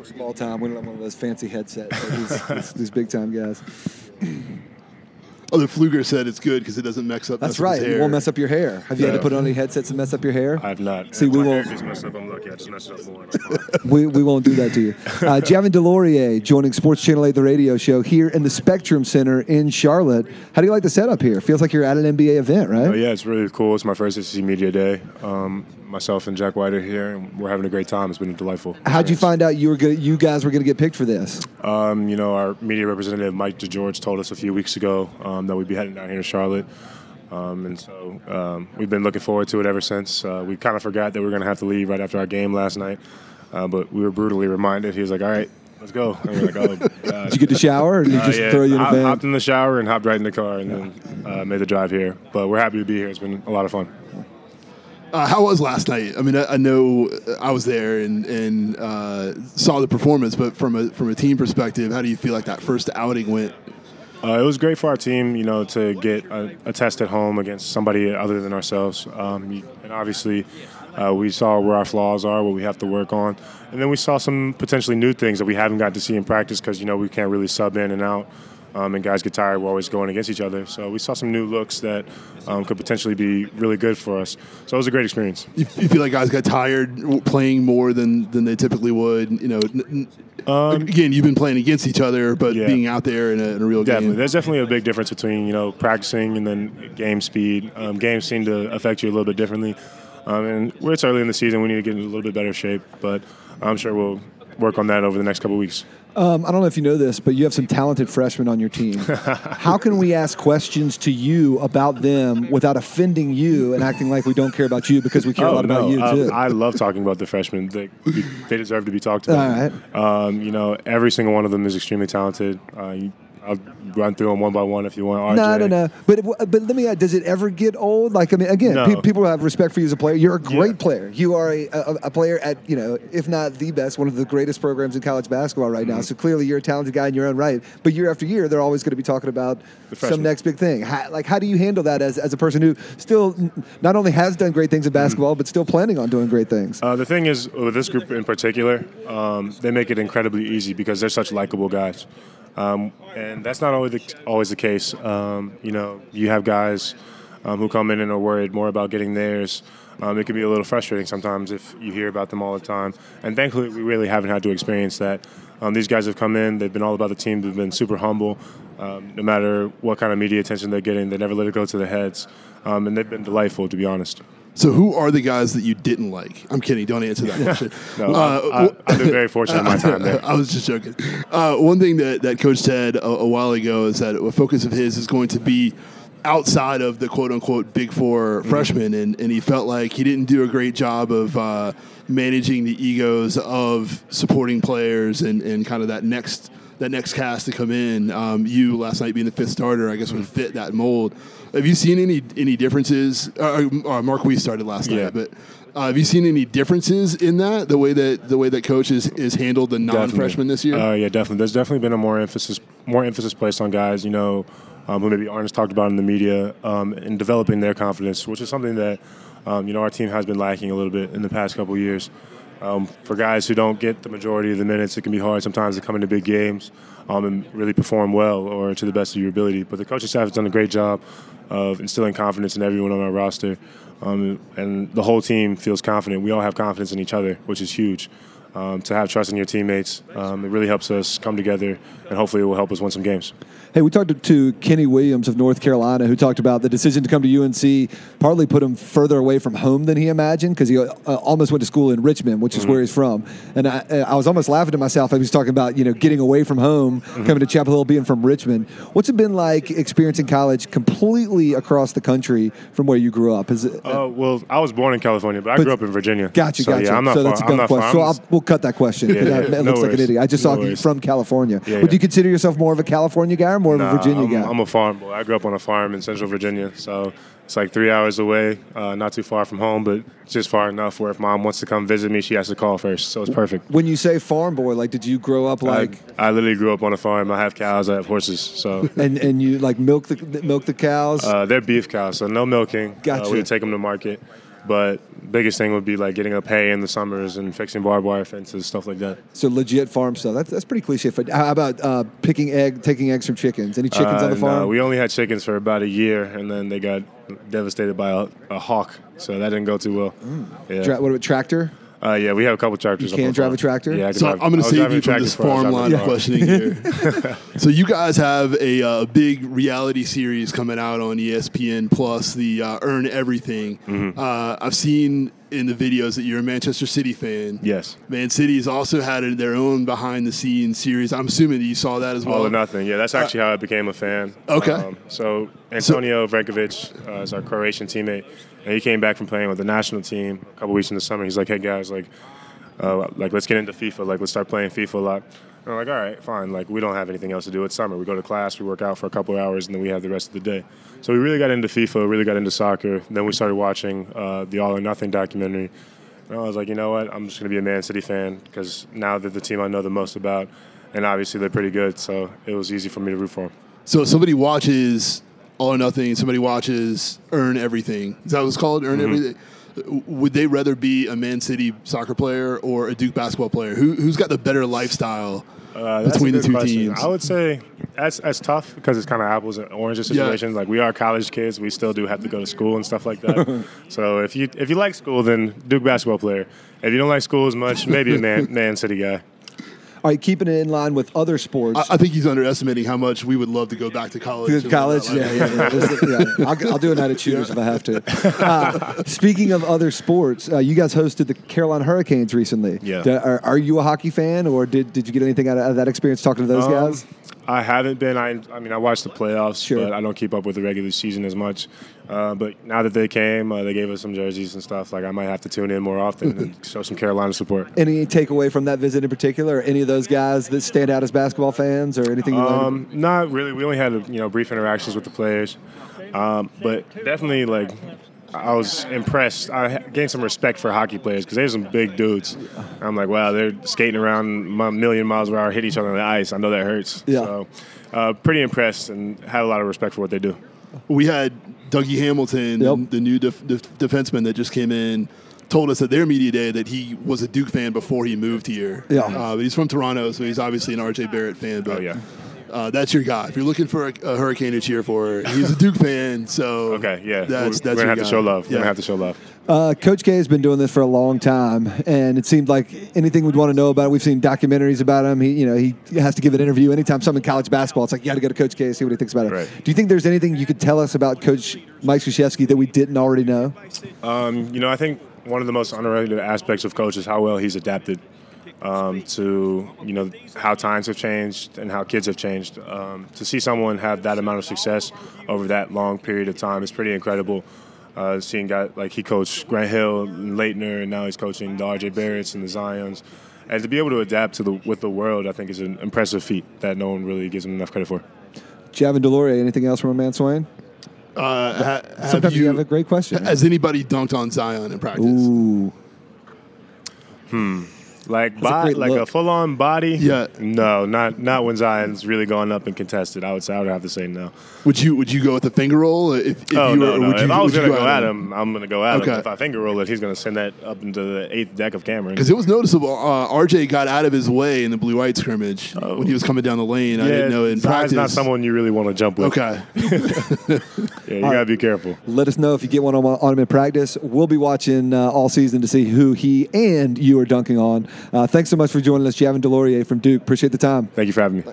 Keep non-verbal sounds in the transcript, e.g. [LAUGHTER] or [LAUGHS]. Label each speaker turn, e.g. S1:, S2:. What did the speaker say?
S1: We're small time. We don't have one of those fancy headsets. like these, [LAUGHS] these, these big time guys.
S2: Oh, the Fluger said it's good because it doesn't mix up.
S1: That's
S2: mess up his
S1: right. It won't mess up your hair. Have you had to put on any headsets and mess up your hair?
S3: I've not.
S1: See,
S3: If
S1: we
S3: my
S1: won't-
S3: gets messed up. I'm lucky. I just messed up more. and [LAUGHS]
S1: we, we won't do that to you. Uh, Javin DeLaurier joining Sports Channel 8, the radio show, here in the Spectrum Center in Charlotte. How do you like the setup here? Feels like you're at an NBA event, right?
S3: Oh, yeah, it's really cool. It's my first ACC Media Day. Um, myself and Jack White are here, and we're having a great time. It's been delightful.
S1: How'd you find out you were gonna, you guys were going to get picked for this?
S3: Um, you know, our media representative Mike DeGeorge told us a few weeks ago um, that we'd be heading down here to Charlotte, um, and so um, we've been looking forward to it ever since. Uh, we kind of forgot that we were going to have to leave right after our game last night, uh, but we were brutally reminded. He was like, "All right, let's go." And we like, "Oh, [LAUGHS] God."
S1: Did you get the shower, or did you
S3: Uh,
S1: just
S3: yeah,
S1: throw you in a
S3: hop-
S1: van?
S3: hopped in the shower and hopped right in the car, and then uh, made the drive here. But we're happy to be here. It's been a lot of fun.
S2: Uh, how was last night? I mean, I, I know I was there and and uh, saw the performance, but from a from a team perspective, how do you feel like that first outing went?
S3: Uh, it was great for our team, you know, to get a, a test at home against somebody other than ourselves. Um, and obviously, uh, we saw where our flaws are, what we have to work on, and then we saw some potentially new things that we haven't got to see in practice because you know we can't really sub in and out. Um, and guys get tired. We're always going against each other. So we saw some new looks that um, could potentially be really good for us. So it was a great experience.
S2: You, you feel like guys got tired playing more than than they typically would. You know, n- n- again, you've been playing against each other, but
S3: Um, yeah.
S2: being out there in a, in a real
S3: Definitely.
S2: game.
S3: There's definitely a big difference between, you know, practicing and then game speed. Um, games seem to affect you a little bit differently. Um, and we're it's early in the season. We need to get in a little bit better shape, but I'm sure we'll work on that over the next couple weeks.
S1: Um, I don't know if you know this, but you have some talented freshmen on your team. [LAUGHS] How can we ask questions to you about them without offending you and acting like we don't care about you because we care a lot about
S3: Oh, no.
S1: you
S3: Um,
S1: too?
S3: I love talking about the freshmen. They, they deserve to be talked about.
S1: All
S3: Um, you know, every single one of them is extremely talented. Uh, you- I'll run through them one by one if you want. RJ.
S1: No, no, no. But but let me. ask, Does it ever get old? Like I mean, again,
S3: No.
S1: pe- people have respect for you as a player. You're a great
S3: Yeah.
S1: player. You are a, a, a player at you know, if not the best, one of the greatest programs in college basketball right
S3: Mm-hmm.
S1: now. So clearly, you're a talented guy in your own right. But year after year, they're always going to be talking about some next big thing. How, like, how do you handle that as, as a person who still not only has done great things in basketball, but still planning on doing great things?
S3: Uh, the thing is, with this group in particular, um, they make it incredibly easy because they're such likable guys. Um, and that's not always the, always the case. Um, you know, you have guys um, who come in and are worried more about getting theirs. Um, it can be a little frustrating sometimes if you hear about them all the time. And thankfully, we really haven't had to experience that. Um, these guys have come in, they've been all about the team, they've been super humble. Um, no matter what kind of media attention they're getting, they never let it go to their heads. And they've been delightful, to be honest.
S2: So, who are the guys that you didn't like? I'm kidding. Don't answer that [LAUGHS] question.
S3: No,
S2: Uh,
S3: I, I've been very [LAUGHS] fortunate in my time there. [LAUGHS]
S2: I was just joking. Uh, one thing that, that Coach said a, a while ago is that a focus of his is going to be outside of the quote unquote big 4
S3: Mm-hmm.
S2: freshmen. And, and he felt like he didn't do a great job of uh, managing the egos of supporting players and, and kind of that next. That next cast to come in, um, you last night being the fifth starter, I guess would fit that mold. Have you seen any any differences? Uh, uh, Marques started last
S3: Yeah.
S2: night, but uh, have you seen any differences in that the way that the way that coach is, is handled the non-freshmen this year?
S3: Uh, yeah, definitely. There's definitely been a more emphasis, more emphasis placed on guys, you know, um, who maybe aren't as talked about in the media, um, in developing their confidence, which is something that, um, you know, our team has been lacking a little bit in the past couple of years. Um, for guys who don't get the majority of the minutes, it can be hard sometimes to come into big games um, and really perform well or to the best of your ability. But the coaching staff has done a great job of instilling confidence in everyone on our roster, um, and the whole team feels confident. We all have confidence in each other, which is huge. Um, to have trust in your teammates, um, it really helps us come together, and hopefully, it will help us win some games.
S1: Hey, we talked to, to Kenny Williams of North Carolina, who talked about the decision to come to UNC partly put him further away from home than he imagined because he uh, almost went to school in Richmond, which is where he's from. And I, I was almost laughing to myself. I was talking about you know getting away from home, coming to Chapel Hill, being from Richmond. What's it been like experiencing college completely across the country from where you grew up? Is it,
S3: Uh, well, I was born in California, but I grew up in Virginia.
S1: Gotcha,
S3: so,
S1: gotcha.
S3: Yeah, I'm not
S1: so
S3: far.
S1: that's a
S3: not
S1: question. So I'll, we'll cut that question.
S3: Yeah,
S1: 'cause
S3: yeah,
S1: I- it
S3: no
S1: looks like an idiot. I just
S3: No
S1: saw you from California.
S3: Yeah,
S1: Would you consider yourself more of a California guy or more of a Virginia
S3: I'm,
S1: guy?
S3: I'm a farm boy. I grew up on a farm in central Virginia, so it's like three hours away, uh, not too far from home, but just far enough where if mom wants to come visit me, she has to call first. So it's perfect.
S1: when you say farm boy, like, did you grow up like?
S3: I, I literally grew up on a farm. I have cows. I have horses. So [LAUGHS]
S1: and and you like milk the milk the cows.
S3: uh, they're beef cows, so no milking.
S1: Gotcha.
S3: Uh, we take them to market. But biggest thing would be like getting up hay in the summers and fixing barbed wire fences, stuff like that.
S1: So legit farm stuff. That's that's pretty cliche. How about uh, picking egg, taking eggs from chickens? Any chickens
S3: Uh,
S1: on the farm?
S3: no, we only had chickens for about a year, and then they got devastated by a, a hawk, so that didn't go too well. Yeah.
S1: Tra- what about tractor?
S3: Uh, yeah, we have a couple tractors.
S1: You can
S3: on
S1: drive
S3: farm.
S1: a tractor?
S3: Yeah, I
S2: so
S3: drive,
S2: I'm going to save you
S3: a
S2: from
S3: tractor
S2: this
S3: before I was
S2: farm line
S3: a
S2: questioning here. [LAUGHS] [LAUGHS] so you guys have a uh, big reality series coming out on ESPN Plus, the uh, Earn Everything.
S3: Mm-hmm.
S2: Uh, I've seen in the videos that you're a Manchester City fan.
S3: Yes.
S2: Man City has also had their own behind the scenes series. I'm assuming that you saw that as well.
S3: All or nothing. Yeah, that's actually how I became a fan.
S2: Uh, Okay.
S3: Um, so Antonio Vrankovic uh, is our Croatian teammate, and he came back from playing with the national team a couple weeks in the summer. He's like, "Hey guys, like, uh, like let's get into FIFA. Like, let's start playing FIFA a lot." And I'm like, "All right, fine. Like, we don't have anything else to do. It's summer. We go to class, we work out for a couple hours, and then we have the rest of the day." So we really got into FIFA, really got into soccer. Then we started watching uh, the All or Nothing documentary. And I was like, you know what? I'm just going to be a Man City fan because now they're the team I know the most about, and obviously they're pretty good. So it was easy for me to root for them.
S2: So if somebody watches All or Nothing, somebody watches Earn Everything. Is that what it's called? Earn
S3: Mm-hmm.
S2: Everything. Would they rather be a Man City soccer player or a Duke basketball player? Who, who's got the better lifestyle
S3: Uh, that's
S2: between the two
S3: question.
S2: teams?
S3: I would say that's that's tough because it's kind of apples and oranges
S2: Yeah.
S3: Like we are college kids, we still do have to go to school and stuff like that. [LAUGHS] so if you if you like school, then Duke basketball player. If you don't like school as much, maybe a man Man City guy.
S1: All right, keeping it in line with other sports.
S2: I, I think he's underestimating how much we would love to go back to college.
S1: to college, yeah, yeah, yeah. Is- yeah. I'll, I'll do a night at shooters if I have to. [LAUGHS] Uh, speaking of other sports, uh, you guys hosted the Carolina Hurricanes recently.
S3: Yeah.
S1: D- Are, are you a hockey fan, or did, did you get anything out of, out of that experience talking to those
S3: Um,
S1: guys?
S3: I haven't been. I, I mean, I watched the playoffs,
S1: Sure.
S3: but I don't keep up with the regular season as much. Uh, but now that they came, uh, they gave us some jerseys and stuff. Like I might have to tune in more often and show some Carolina support.
S1: Any takeaway from that visit in particular, or any of those guys that stand out as basketball fans, or anything you learned?
S3: Um, not really. We only had you know brief interactions with the players, um, but definitely like I was impressed. I gained some respect for hockey players because there's some big dudes. I'm like, wow, they're skating around a million miles per hour, hit each other on the ice. I know that hurts.
S1: Yeah.
S3: So, uh, pretty impressed and had a lot of respect for what they do.
S2: We had Dougie Hamilton,
S1: Yep.
S2: the, the new def, def, defenseman that just came in, told us at their media day that he was a Duke fan before he moved here.
S1: Yeah.
S2: Uh, but he's from Toronto, so he's obviously an RJ Barrett fan. But
S3: Oh, yeah.
S2: Uh, that's your guy. If you're looking for a, a Hurricane to cheer for, he's a Duke fan. So
S3: Okay, yeah,
S2: that's
S3: we're,
S2: that's
S3: we're gonna
S2: your
S3: have to show love. We're
S2: Yeah.
S3: gonna have to show love.
S1: Uh, Coach K has been doing this for a long time, and it seemed like anything we'd want to know about it. We've seen documentaries about him. He, you know, he has to give an interview anytime something in college basketball. It's like you got to go to Coach K and see what he thinks about it.
S3: Right.
S1: Do you think there's anything you could tell us about Coach Mike Krzyzewski that we didn't already know?
S3: Um, you know, I think one of the most underrated aspects of coach is how well he's adapted um, to you know how times have changed and how kids have changed. Um, to see someone have that amount of success over that long period of time is pretty incredible. Uh, seeing guys like he coached Grant Hill and Laettner, and now he's coaching the RJ Barretts and the Zions. And to be able to adapt to the with the world, I think is an impressive feat that no one really gives him enough credit for.
S1: Javin DeLaurier, anything else from a man Swain?
S2: Uh, ha, have
S1: Sometimes you,
S2: you,
S1: have a great question.
S2: Has anybody dunked on Zion in practice?
S1: Ooh.
S3: Like
S1: a
S3: bo-
S1: great
S3: like
S1: look.
S3: a full on body.
S2: Yeah.
S3: No, not not when Zion's really gone up and contested. I would say I would have to say no.
S2: Would you would you go with the finger roll if, if
S3: oh
S2: you
S3: no,
S2: were?
S3: no.
S2: Would you,
S3: if I was
S2: would
S3: gonna go at him, I'm gonna go at
S2: Okay.
S3: him. If I finger roll it, he's gonna send that up into the eighth deck of Cameron.
S2: Because it was noticeable. Uh, RJ got out of his way in the blue white scrimmage
S3: Oh.
S2: when he was coming down the lane. I didn't know in
S3: Zion's
S2: practice.
S3: not someone you really want to jump with.
S2: Okay. [LAUGHS]
S3: Yeah, you gotta be careful.
S1: Let us know if you get one on, on him in practice. We'll be watching uh, all season to see who he and you are dunking on. Uh, thanks so much for joining us, Javin DeLaurier from Duke. Appreciate the time.
S3: Thank you for having me.